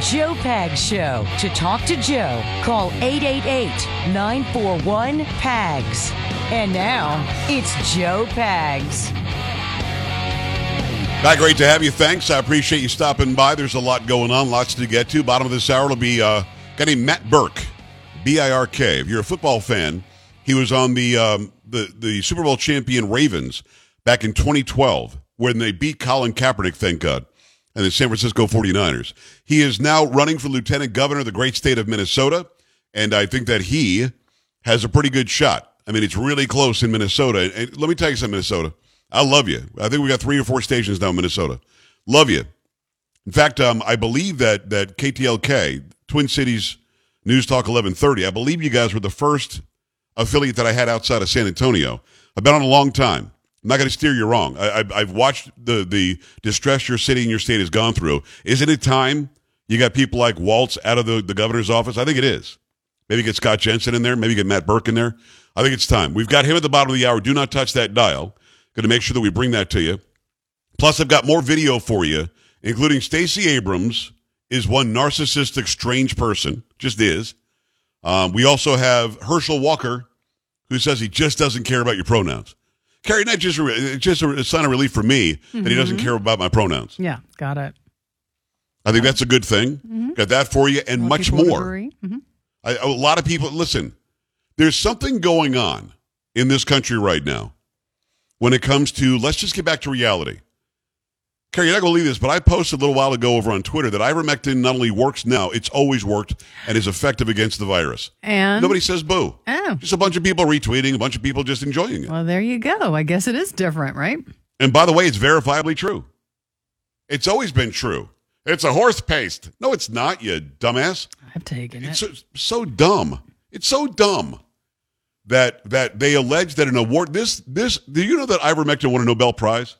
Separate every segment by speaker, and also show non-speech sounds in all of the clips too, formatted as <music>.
Speaker 1: Joe Pags Show. To talk to Joe, call 888 941 PAGS. And now, it's Joe Pags.
Speaker 2: Hi, great to have you. Thanks. I appreciate you stopping by. There's a lot going on, lots to get to. Bottom of this hour will be uh, a guy named Matt Birk, B I R K. If you're a football fan, he was on the, um, the, the Super Bowl champion Ravens back in 2012 when they beat Colin Kaepernick, thank God, and the San Francisco 49ers. He is now running for lieutenant governor of the great state of Minnesota, and I think that he has a pretty good shot. I mean, it's really close in Minnesota. And let me tell you something, Minnesota. I love you. I think we got three or four stations now in Minnesota. Love you. In fact, um, I believe that that KTLK, Twin Cities News Talk 1130, I believe you guys were the first affiliate that I had outside of San Antonio. I've been on a long time. I'm not going to steer you wrong. I, I've watched the the distress your city and your state has gone through. Isn't it time you got people like Walz out of the, the governor's office? I think it is. Maybe get Scott Jensen in there. Maybe get Matt Birk in there. I think it's time. We've got him at the bottom of the hour. Do not touch that dial. Going to make sure that we bring that to you. Plus, I've got more video for you, including Stacey Abrams is one narcissistic, strange person. Just is. Um, we also have Herschel Walker, who says he just doesn't care about your pronouns. Carrie, not just it's just a sign of relief for me mm-hmm. that he doesn't care about my pronouns.
Speaker 3: Yeah, got it.
Speaker 2: I think that's a good thing. Mm-hmm. Got that for you, and much more. Mm-hmm. I, a lot of people listen. There's something going on in this country right now when it comes to, let's just get back to reality. Carrie, you're not going to believe this, but I posted a little while ago over on Twitter that ivermectin not only works now, it's always worked and is effective against the virus.
Speaker 3: And
Speaker 2: nobody says boo.
Speaker 3: Oh.
Speaker 2: Just a bunch of people retweeting, a bunch of people just enjoying it.
Speaker 3: Well, there you go. I guess it is different, right?
Speaker 2: And by the way, it's verifiably true. It's always been true. It's a horse paste. No, it's not, you dumbass.
Speaker 3: I've taken
Speaker 2: it's
Speaker 3: it.
Speaker 2: So, so dumb. It's so dumb that that they allege that an award this this do you know that ivermectin won a Nobel Prize?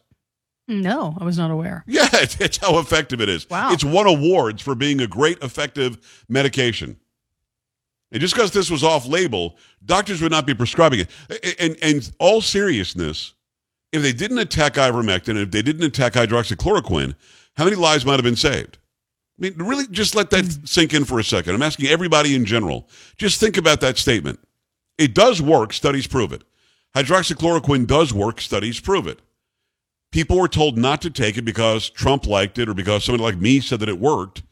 Speaker 3: No, I was not aware. <laughs>
Speaker 2: Yeah, it's, it's how effective it is.
Speaker 3: Wow.
Speaker 2: It's won awards for being a great effective medication. And just because this was off label, doctors would not be prescribing it. And, and all seriousness, if they didn't attack ivermectin, if they didn't attack hydroxychloroquine, how many lives might have been saved? I mean, really just let that mm. sink in for a second. I'm asking everybody in general. Just think about that statement. It does work. Studies prove it. Hydroxychloroquine does work. Studies prove it. People were told not to take it because Trump liked it or because somebody like me said that it worked.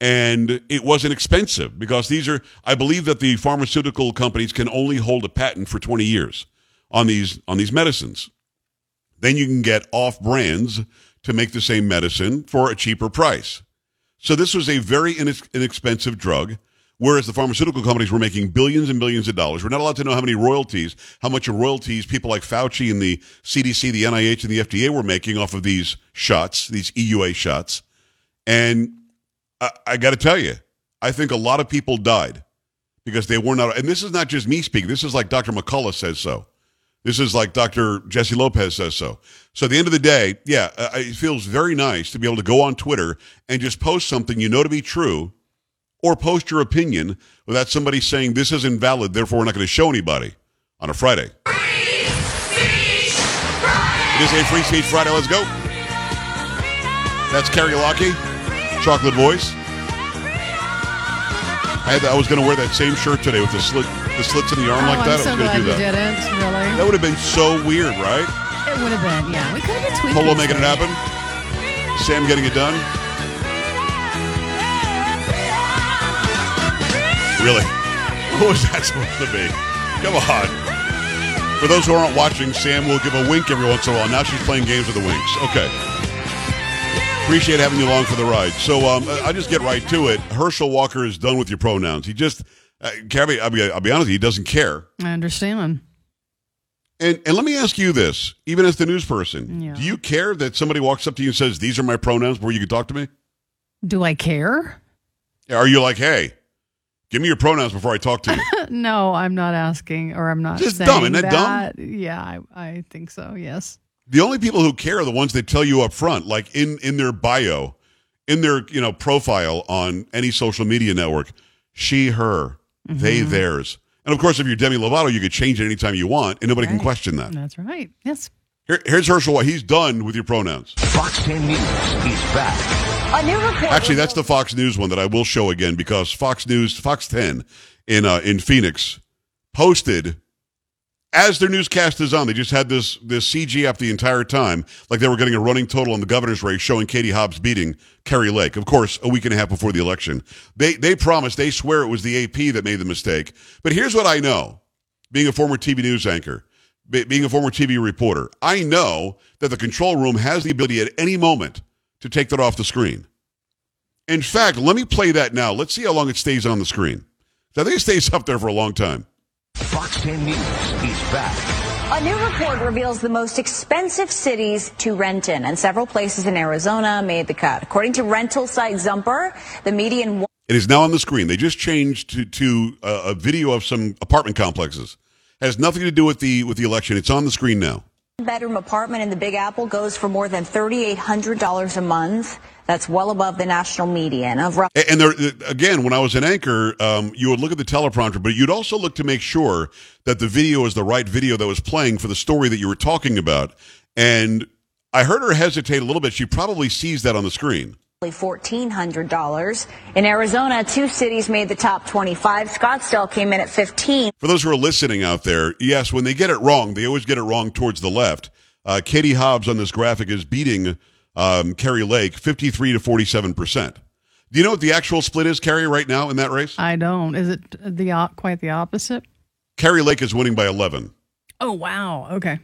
Speaker 2: And it wasn't expensive because these are, I believe that the pharmaceutical companies can only hold a patent for 20 years on these, on these medicines. Then you can get off brands to make the same medicine for a cheaper price. So this was a very inexpensive drug whereas the pharmaceutical companies were making billions and billions of dollars. We're not allowed to know how many royalties, how much of royalties people like Fauci and the CDC, the NIH, and the FDA were making off of these shots, these EUA shots. And I, I got to tell you, I think a lot of people died because they were not. And this is not just me speaking. This is like Dr. McCullough says so. This is like Dr. Jesse Lopez says so. So at the end of the day, yeah, it feels very nice to be able to go on Twitter and just post something you know to be true or post your opinion without somebody saying this is invalid, therefore we're not going to show anybody on a Friday. Free it is a Free Speech Friday. Let's go. That's karaoke, chocolate voice. I, I was going to wear that same shirt today with the slit, the slits in the arm
Speaker 3: oh,
Speaker 2: like that.
Speaker 3: I'm so
Speaker 2: I was going to do that.
Speaker 3: Didn't really?
Speaker 2: That would have been so weird, right?
Speaker 3: It would have been. Yeah, we could have been tweaking.
Speaker 2: Polo making it happen. Sam getting it done. Really? What was that <laughs> supposed to be? Come on. For those who aren't watching, Sam will give a wink every once in a while. Now she's playing games with the winks. Okay. Appreciate having you along for the ride. So um, I just get right to it. Herschel Walker is done with your pronouns. He just, uh, Cabby, I'll be, I'll be honest, he doesn't care.
Speaker 3: I understand.
Speaker 2: And and let me ask you this, even as the news person,
Speaker 3: yeah.
Speaker 2: do you care that somebody walks up to you and says, "These are my pronouns," before you can talk to me?
Speaker 3: Do I care?
Speaker 2: Are you like, "Hey, Give me your pronouns before I talk to you. <laughs>
Speaker 3: no, I'm not asking, or I'm not.
Speaker 2: Just
Speaker 3: saying
Speaker 2: dumb, isn't that,
Speaker 3: that. dumb? Yeah, I, I think so. Yes.
Speaker 2: The only people who care are the ones that tell you up front, like in in their bio, in their you know profile on any social media network. She, her, mm-hmm. they, theirs. And of course, if you're Demi Lovato, you could change it anytime you want, and nobody right. can question that.
Speaker 3: That's right. Yes.
Speaker 2: Here, here's Herschel. He's done with your pronouns.
Speaker 4: Fox 10 News is back A new report.
Speaker 2: Actually, that's the Fox News one that I will show again because Fox News, Fox 10 in uh, in Phoenix, posted as their newscast is on. They just had this this CG up the entire time, like they were getting a running total on the governor's race, showing Katie Hobbs beating Kari Lake. Of course, a week and a half before the election. They they promised, they swear it was the AP that made the mistake. But here's what I know, being a former TV news anchor. Being a former TV reporter, I know that the control room has the ability at any moment to take that off the screen. In fact, let me play that now. Let's see how long it stays on the screen. I think it stays <laughs> up there for a long time.
Speaker 5: Fox 10 News is back.
Speaker 4: A new report reveals the most expensive cities to rent in, and several places in Arizona made the cut. According to rental site Zumper, the median
Speaker 2: It is now on the screen. They just changed to, to uh, a video of some apartment complexes. Has nothing to do with the with the election. It's on the screen now.
Speaker 4: Bedroom apartment in the Big Apple goes for more than $3,800 a month. That's well above the national median of.
Speaker 2: And there again, when I was an anchor, um, you would look at the teleprompter, but you'd also look to make sure that the video is the right video that was playing for the story that you were talking about. And I heard her hesitate a little bit. She probably sees that on the screen.
Speaker 4: $1,400. In Arizona, two cities made the top 25. Scottsdale came in at 15.
Speaker 2: For those who are listening out there, yes, when they get it wrong, they always get it wrong towards the left. Uh, Katie Hobbs on this graphic is beating um, Kari Lake 53 to 47 percent. Do you know what the actual split is, Kerry, right now in that race?
Speaker 3: I don't. Is it the op- quite the opposite?
Speaker 2: Kari Lake is winning by 11.
Speaker 3: Oh wow. Okay.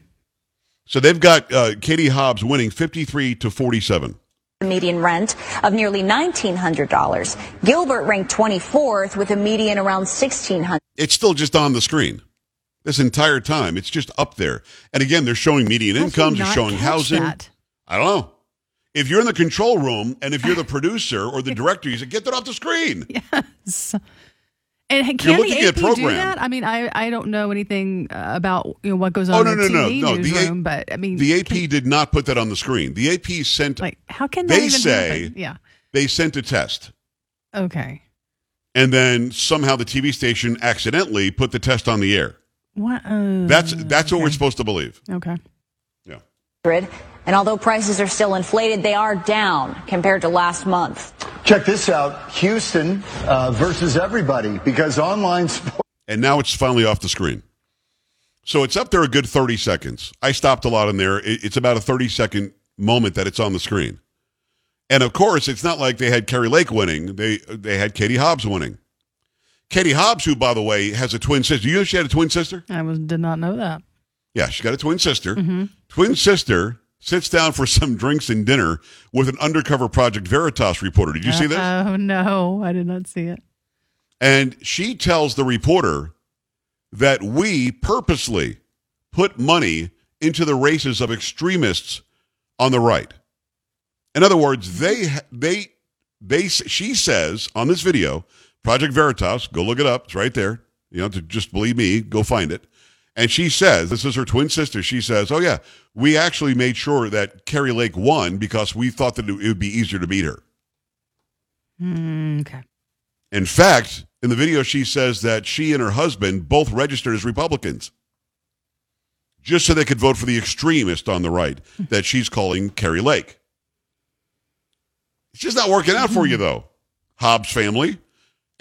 Speaker 2: So they've got uh, Katie Hobbs winning 53 to 47.
Speaker 4: The median rent of nearly $1,900. Gilbert ranked 24th with a median around 1600
Speaker 2: It's still just on the screen. This entire time, it's just up there. And again, they're showing median
Speaker 3: How'd
Speaker 2: incomes, they're showing housing.
Speaker 3: that?
Speaker 2: I don't know. If you're in the control room and if you're the <laughs> producer or the director, you say, get that off the screen.
Speaker 3: Yes. And can
Speaker 2: looking
Speaker 3: the
Speaker 2: at
Speaker 3: AP do
Speaker 2: program.
Speaker 3: that? I mean, I, I don't know anything uh, about you know what goes on
Speaker 2: Oh,
Speaker 3: in
Speaker 2: no,
Speaker 3: the
Speaker 2: no, no,
Speaker 3: TV
Speaker 2: no. The A-
Speaker 3: but I mean,
Speaker 2: The AP
Speaker 3: can-
Speaker 2: did not put that on the screen. The AP sent
Speaker 3: like how can that
Speaker 2: they
Speaker 3: even
Speaker 2: say-
Speaker 3: happen? Yeah.
Speaker 2: they sent a test.
Speaker 3: Okay.
Speaker 2: And then somehow the TV station accidentally put the test on the air.
Speaker 3: What? Uh,
Speaker 2: That's that's what we're supposed to believe.
Speaker 3: Okay.
Speaker 2: Yeah.
Speaker 4: And although prices are still inflated, they are down compared to last month.
Speaker 6: Check this out Houston uh, versus everybody because online sports.
Speaker 2: And now it's finally off the screen. So it's up there a good 30 seconds. I stopped a lot in there. It's about a 30 second moment that it's on the screen. And of course, it's not like they had Kari Lake winning. They they had Katie Hobbs winning. Katie Hobbs, who by the way has a twin sister. You know she had a twin sister?
Speaker 3: I was did not know that.
Speaker 2: Yeah, she got a twin sister.
Speaker 3: Mm-hmm.
Speaker 2: Twin sister sits down for some drinks and dinner with an undercover Project Veritas reporter. Did you see this?
Speaker 3: Oh no, I did not see it.
Speaker 2: And she tells the reporter that we purposely put money into the races of extremists on the right. In other words, they they they she says on this video, Project Veritas, go look it up, it's right there. You know, to just believe me, go find it. And she says, this is her twin sister. She says, "Oh yeah, we actually made sure that Kari Lake won because we thought that it would be easier to beat her."
Speaker 3: Mm, okay.
Speaker 2: In fact, in the video, she says that she and her husband both registered as Republicans just so they could vote for the extremist on the right that she's calling Kari Lake. It's just not working out for you, though. Hobbs family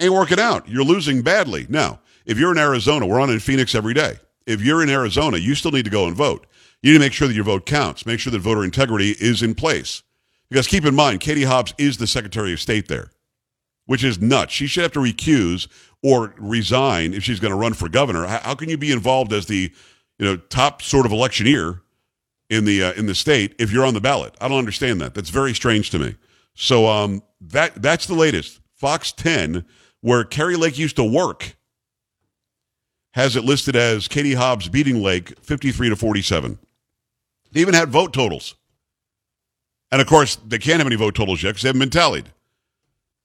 Speaker 2: ain't working out. You're losing badly. Now, if you're in Arizona, we're on in Phoenix every day. If you're in Arizona, you still need to go and vote. You need to make sure that your vote counts. Make sure that voter integrity is in place. Because keep in mind, Katie Hobbs is the Secretary of State there which is nuts. She should have to recuse or resign if she's going to run for governor. How, can you be involved as the you know top sort of electioneer in the uh, in the state if you're on the ballot? I don't understand that. That's very strange to me. So um, that that's the latest. Fox 10, where Kari Lake used to work, has it listed as Katie Hobbs beating Lake 53 to 47. They even had vote totals. And of course, they can't have any vote totals yet because they haven't been tallied.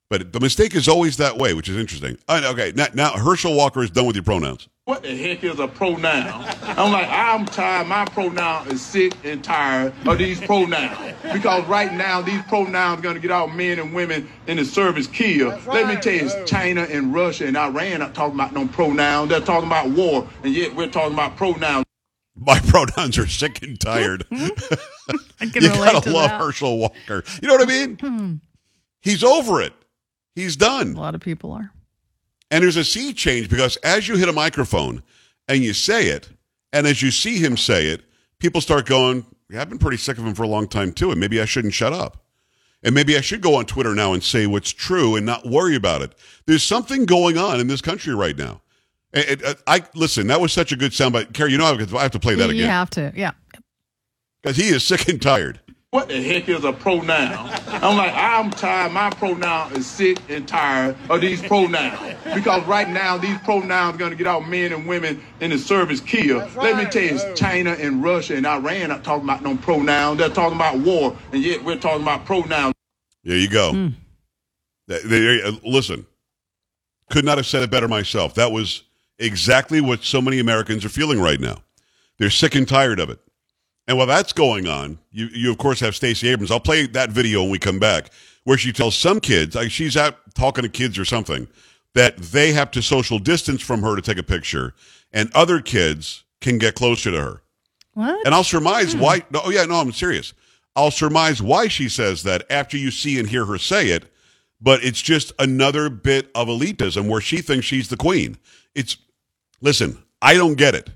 Speaker 2: But the mistake is always that way, which is interesting. Uh, okay, now, now Herschel Walker is done with your pronouns.
Speaker 7: What the heck is a pronoun? I'm like, I'm tired. My pronoun is sick and tired of these pronouns. Because right now, these pronouns are going to get all men and women in the service killed. Let me tell you, it's China and Russia and Iran are talking about no pronouns. They're talking about war, and yet we're talking about pronouns.
Speaker 2: My <laughs> pronouns are sick and tired. <laughs>
Speaker 3: I <laughs> can
Speaker 2: you gotta
Speaker 3: to
Speaker 2: love
Speaker 3: that.
Speaker 2: Herschel Walker. You know what I mean? Hmm. He's over it. He's done.
Speaker 3: A lot of people are.
Speaker 2: And there's a sea change because as you hit a microphone and you say it, and as you see him say it, people start going, yeah, I've been pretty sick of him for a long time too, and maybe I shouldn't shut up. And maybe I should go on Twitter now and say what's true and not worry about it. There's something going on in this country right now. It- it- I listen. That was such a good soundbite, Carrie. You know I have to play that again.
Speaker 3: you have to. Yeah.
Speaker 2: because he is sick and tired.
Speaker 7: What the heck is a pronoun? I'm like, I'm tired. My pronoun is sick and tired of these pronouns. Because right now, these pronouns are going to get our men and women in the service killed. Let me tell you, it's China and Russia and Iran are talking about no pronouns. They're talking about war, and yet we're talking about pronouns.
Speaker 2: There you go.
Speaker 3: Hmm.
Speaker 2: Th- there- uh, listen, could not have said it better myself. That was exactly what so many Americans are feeling right now. They're sick and tired of it. And while that's going on, you, you of course have Stacey Abrams. I'll play that video when we come back, where she tells some kids, like she's out talking to kids or something, that they have to social distance from her to take a picture, and other kids can get closer to her.
Speaker 3: What?
Speaker 2: And I'll surmise hmm. why. No, oh yeah, no, I'm serious. I'll surmise why she says that after you see and hear her say it. But it's just another bit of elitism where she thinks she's the queen. It's listen, I don't get it.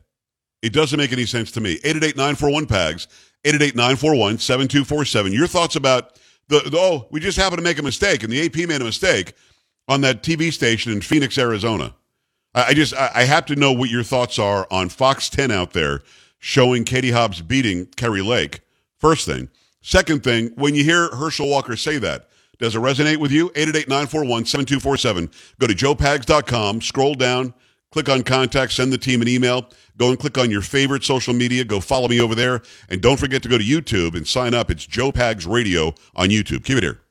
Speaker 2: It doesn't make any sense to me. 888-941-PAGS, 888-941-7247. Your thoughts about the, the oh, we just happened to make a mistake, and the AP made a mistake on that TV station in Phoenix, Arizona. I, I just I, I have to know what your thoughts are on Fox 10 out there showing Katie Hobbs beating Kari Lake. First thing. Second thing, when you hear Herschel Walker say that, does it resonate with you? 888-941-7247. Go to joepags.com, scroll down, click on contact, send the team an email. Go and click on your favorite social media. Go follow me over there. And don't forget to go to YouTube and sign up. It's Joe Pags Radio on YouTube. Keep it here.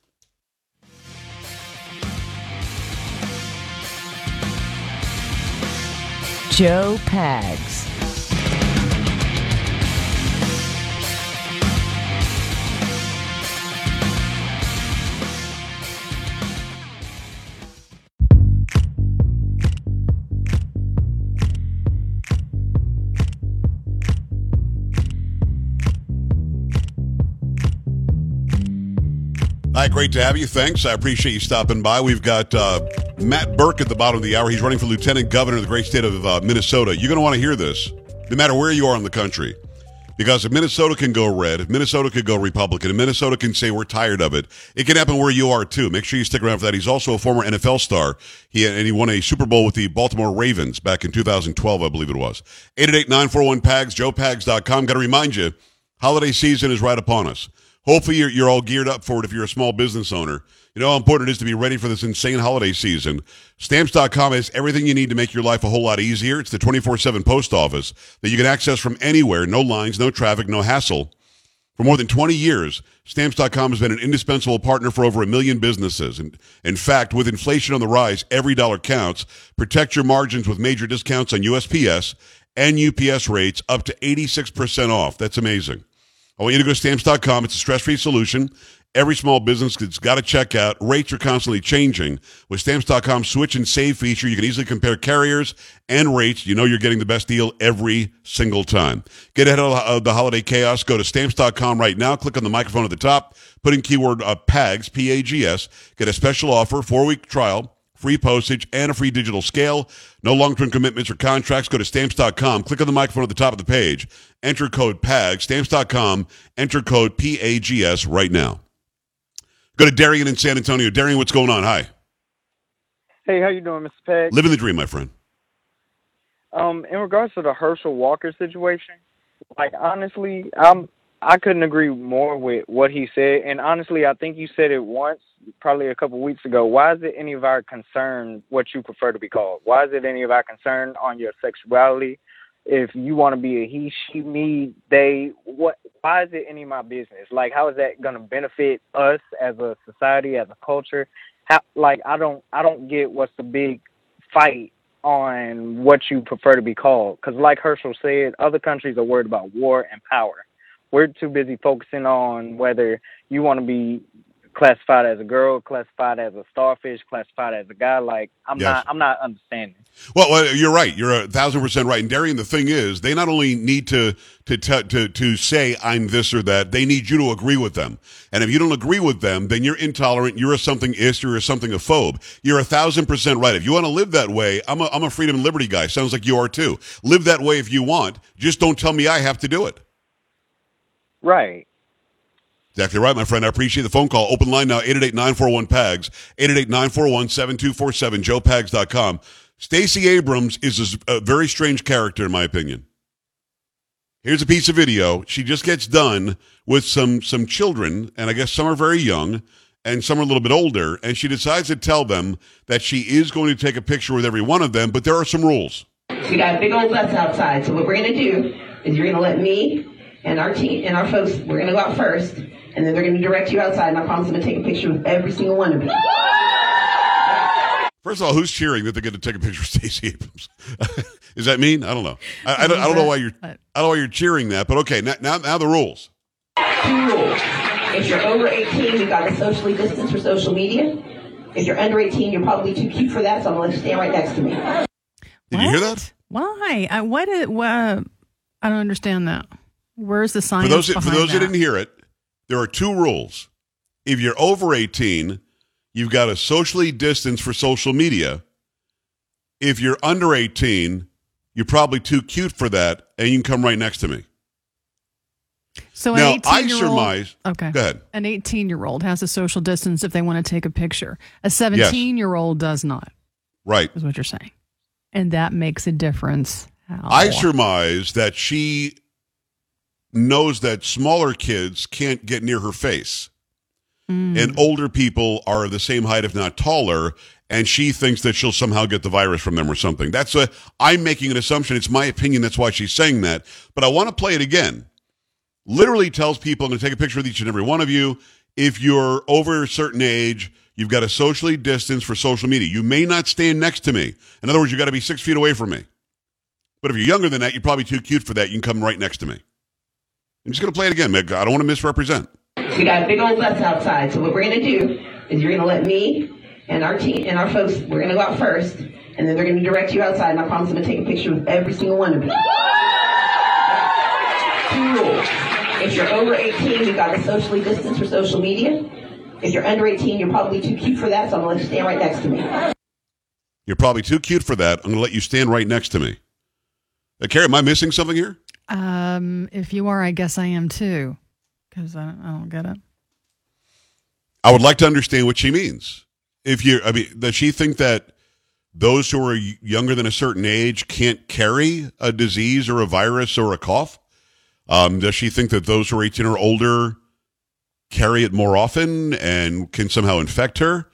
Speaker 1: Joe Pags.
Speaker 2: Hi, great to have you. Thanks. I appreciate you stopping by. We've got uh, Matt Birk at the bottom of the hour. He's running for lieutenant governor of the great state of uh, Minnesota. You're going to want to hear this, no matter where you are in the country. Because if Minnesota can go red, if Minnesota could go Republican, if Minnesota can say we're tired of it, it can happen where you are too. Make sure you stick around for that. He's also a former NFL star. He and he won a Super Bowl with the Baltimore Ravens back in 2012, I believe it was. 888-941-PAGS, joepags.com. Got to remind you, holiday season is right upon us. Hopefully you're, you're all geared up for it if you're a small business owner. You know how important it is to be ready for this insane holiday season. Stamps.com has everything you need to make your life a whole lot easier. It's the 24-7 post office that you can access from anywhere. No lines, no traffic, no hassle. For more than 20 years, Stamps.com has been an indispensable partner for over a million businesses. And in fact, with inflation on the rise, every dollar counts. Protect your margins with major discounts on USPS and UPS rates up to 86% off. That's amazing. I want you to go to stamps.com. It's a stress free solution. Every small business has got to check out. Rates are constantly changing. With stamps.com switch and save feature, you can easily compare carriers and rates. You know you're getting the best deal every single time. Get ahead of the holiday chaos. Go to stamps.com right now. Click on the microphone at the top. Put in keyword uh, PAGS, P A G S. Get a special offer, four week trial free postage, and a free digital scale. No long-term commitments or contracts. Go to stamps.com. Click on the microphone at the top of the page. Enter code PAG. Stamps.com. Enter code P-A-G-S right now. Go to Darian in San Antonio. Darian, what's going on? Hi.
Speaker 8: Hey, how you doing, Mr. Peg?
Speaker 2: Living the dream, my friend.
Speaker 8: Um, in regards to the Herschel Walker situation, like honestly, I'm I couldn't agree more with what he said. And honestly, I think you said it once, probably a couple weeks ago. Why is it any of our concern what you prefer to be called? Why is it any of our concern on your sexuality? If you want to be a he, she, me, they, what? Why is it any of my business? Like, how is that going to benefit us as a society, as a culture? How, like, I don't, I don't get what's the big fight on what you prefer to be called. Because, like Herschel said, other countries are worried about war and power we're too busy focusing on whether you want to be classified as a girl, classified as a starfish, classified as a guy. Like I'm
Speaker 2: Yes.
Speaker 8: not I'm not understanding.
Speaker 2: Well, well, you're right. You're a thousand percent right. And Darian, the thing is, they not only need to to te- to to say I'm this or that, they need you to agree with them. And if you don't agree with them, then you're intolerant. You're a something ist. You're a something a phobe. You're a thousand percent right. If you want to live that way, I'm a I'm a freedom and liberty guy. Sounds like you are too. Live that way if you want. Just don't tell me I have to do it.
Speaker 8: Right.
Speaker 2: Exactly right, my friend. I appreciate the phone call. Open line now, 888-941-PAGS, 888-941-7247, joepags.com. Stacey Abrams is a, a very strange character, in my opinion. Here's a piece of video. She just gets done with some some children, and I guess some are very young, and some are a little bit older, and she decides to tell them that she is going to take a picture with every one of them, but there are some rules.
Speaker 9: We got a big old bus outside. So what we're gonna do is you're gonna let me and our team and our folks. We're gonna go out first, and then they're gonna direct you outside. And I promise I'm gonna take a picture with every single one of you.
Speaker 2: First of all, who's cheering that they're going to take a picture of Stacey Abrams? <laughs> Is that mean? I don't know. I, I, don't, I don't know why you're. I don't know why you're cheering that, but okay. Now, now, now the rules.
Speaker 9: Two rules. If you're over 18, you got to socially distance for social media. If you're under 18, you're probably too cute for that, so I'm gonna let you stand right next to me.
Speaker 2: Did you hear that?
Speaker 3: Why? I, what? It, uh, I don't understand that. Where's the
Speaker 2: For
Speaker 3: science
Speaker 2: those for
Speaker 3: behind
Speaker 2: those who
Speaker 3: that?
Speaker 2: didn't hear it, there are two rules. If you're over 18, you've got to socially distance for social media. If you're under 18, you're probably too cute for that, and you can come right next to me.
Speaker 3: So
Speaker 2: Now,
Speaker 3: an 18
Speaker 2: I
Speaker 3: year
Speaker 2: surmise-
Speaker 3: old, okay.
Speaker 2: Go ahead.
Speaker 3: An 18 year old has a social distance if they want to take a picture. A 17 year old does not,
Speaker 2: Right.
Speaker 3: is what you're saying. And that makes a difference. How?
Speaker 2: I surmise that she knows that smaller kids can't get near her face. Mm. And older people are the same height, if not taller, and she thinks that she'll somehow get the virus from them or something. That's a I'm making an assumption. It's my opinion. That's why she's saying that. But I want to play it again. Literally tells people, I'm going to take a picture with each and every one of you. If you're over a certain age, you've got to socially distance for social media. You may not stand next to me. In other words, you've got to be six feet away from me. But if you're younger than that, you're probably too cute for that. You can come right next to me. I'm just going to play it again, Meg. I don't want to misrepresent.
Speaker 9: We got a big old bus outside. So what we're gonna do is you're gonna let me and our team and our folks. We're gonna go out first, and then they're gonna direct you outside. And I promise I'm gonna take a picture with every single one of you. Two rules. If you're over 18, you've got to socially distance for social media. If you're under 18, you're probably too cute for that, so I'm gonna let you stand right next to me.
Speaker 2: You're probably too cute for that. I'm going to let you stand right next to me. Uh, Carrie, am I missing something here?
Speaker 3: Um, if you are, I guess I am too, because I, I don't get it.
Speaker 2: I would like to understand what she means. If you, I mean, does she think that those who are younger than a certain age can't carry a disease or a virus or a cough? Um, does she think that those who are 18 or older carry it more often and can somehow infect her?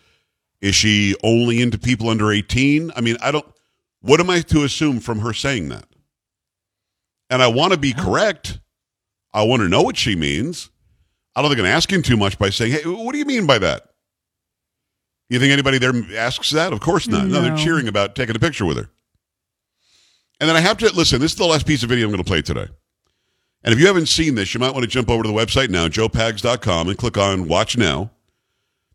Speaker 2: Is she only into people under 18? I mean, I don't, what am I to assume from her saying that? And I want to be oh. correct. I want to know what she means. I don't think I'm asking too much by saying, hey, what do you mean by that? You think anybody there asks that? Of course not. No, they're cheering about taking a picture with her. And then I have to listen, this is the last piece of video I'm going to play today. And if you haven't seen this, you might want to jump over to the website now, joepags.com, and click on Watch Now,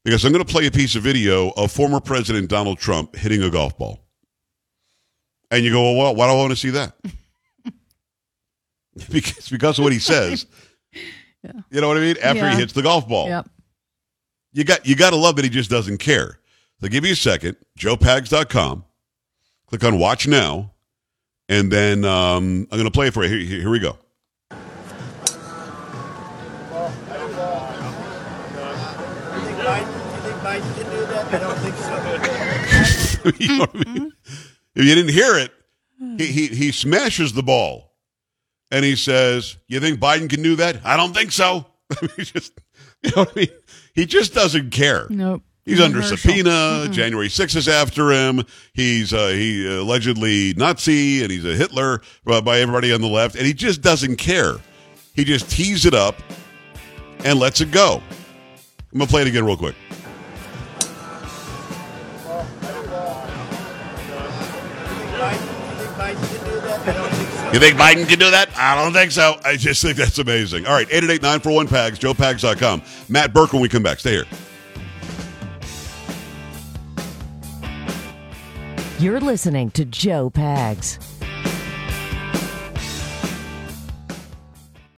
Speaker 2: because I'm going to play a piece of video of former President Donald Trump hitting a golf ball. And you go, well, why do I want to see that? <laughs> because, because of what he says. <laughs> yeah. You know what I mean? After
Speaker 3: Yeah.
Speaker 2: he hits the golf ball.
Speaker 3: Yep.
Speaker 2: You got you got to love that he just doesn't care. So give you a second, joepags.com. Click on watch now, and then um, I'm going to play it for you. Here, here, here we go. <laughs> you know I mean? If you didn't hear it, he, he he smashes the ball, and he says, "You think Biden can do that? I don't think so." <laughs> He just you know what I mean? He just doesn't care.
Speaker 3: Nope.
Speaker 2: He's under subpoena. January 6th is after him. He's uh, he allegedly Nazi and he's a Hitler uh, by everybody on the left, and he just doesn't care. He just tees it up and lets it go. I'm gonna play it again real quick. You think Biden can do that? I don't think so. I just think that's amazing. All right, 888-941-PAGS, joepags.com. Matt Birk when we come back. Stay here.
Speaker 4: You're listening to Joe Pags.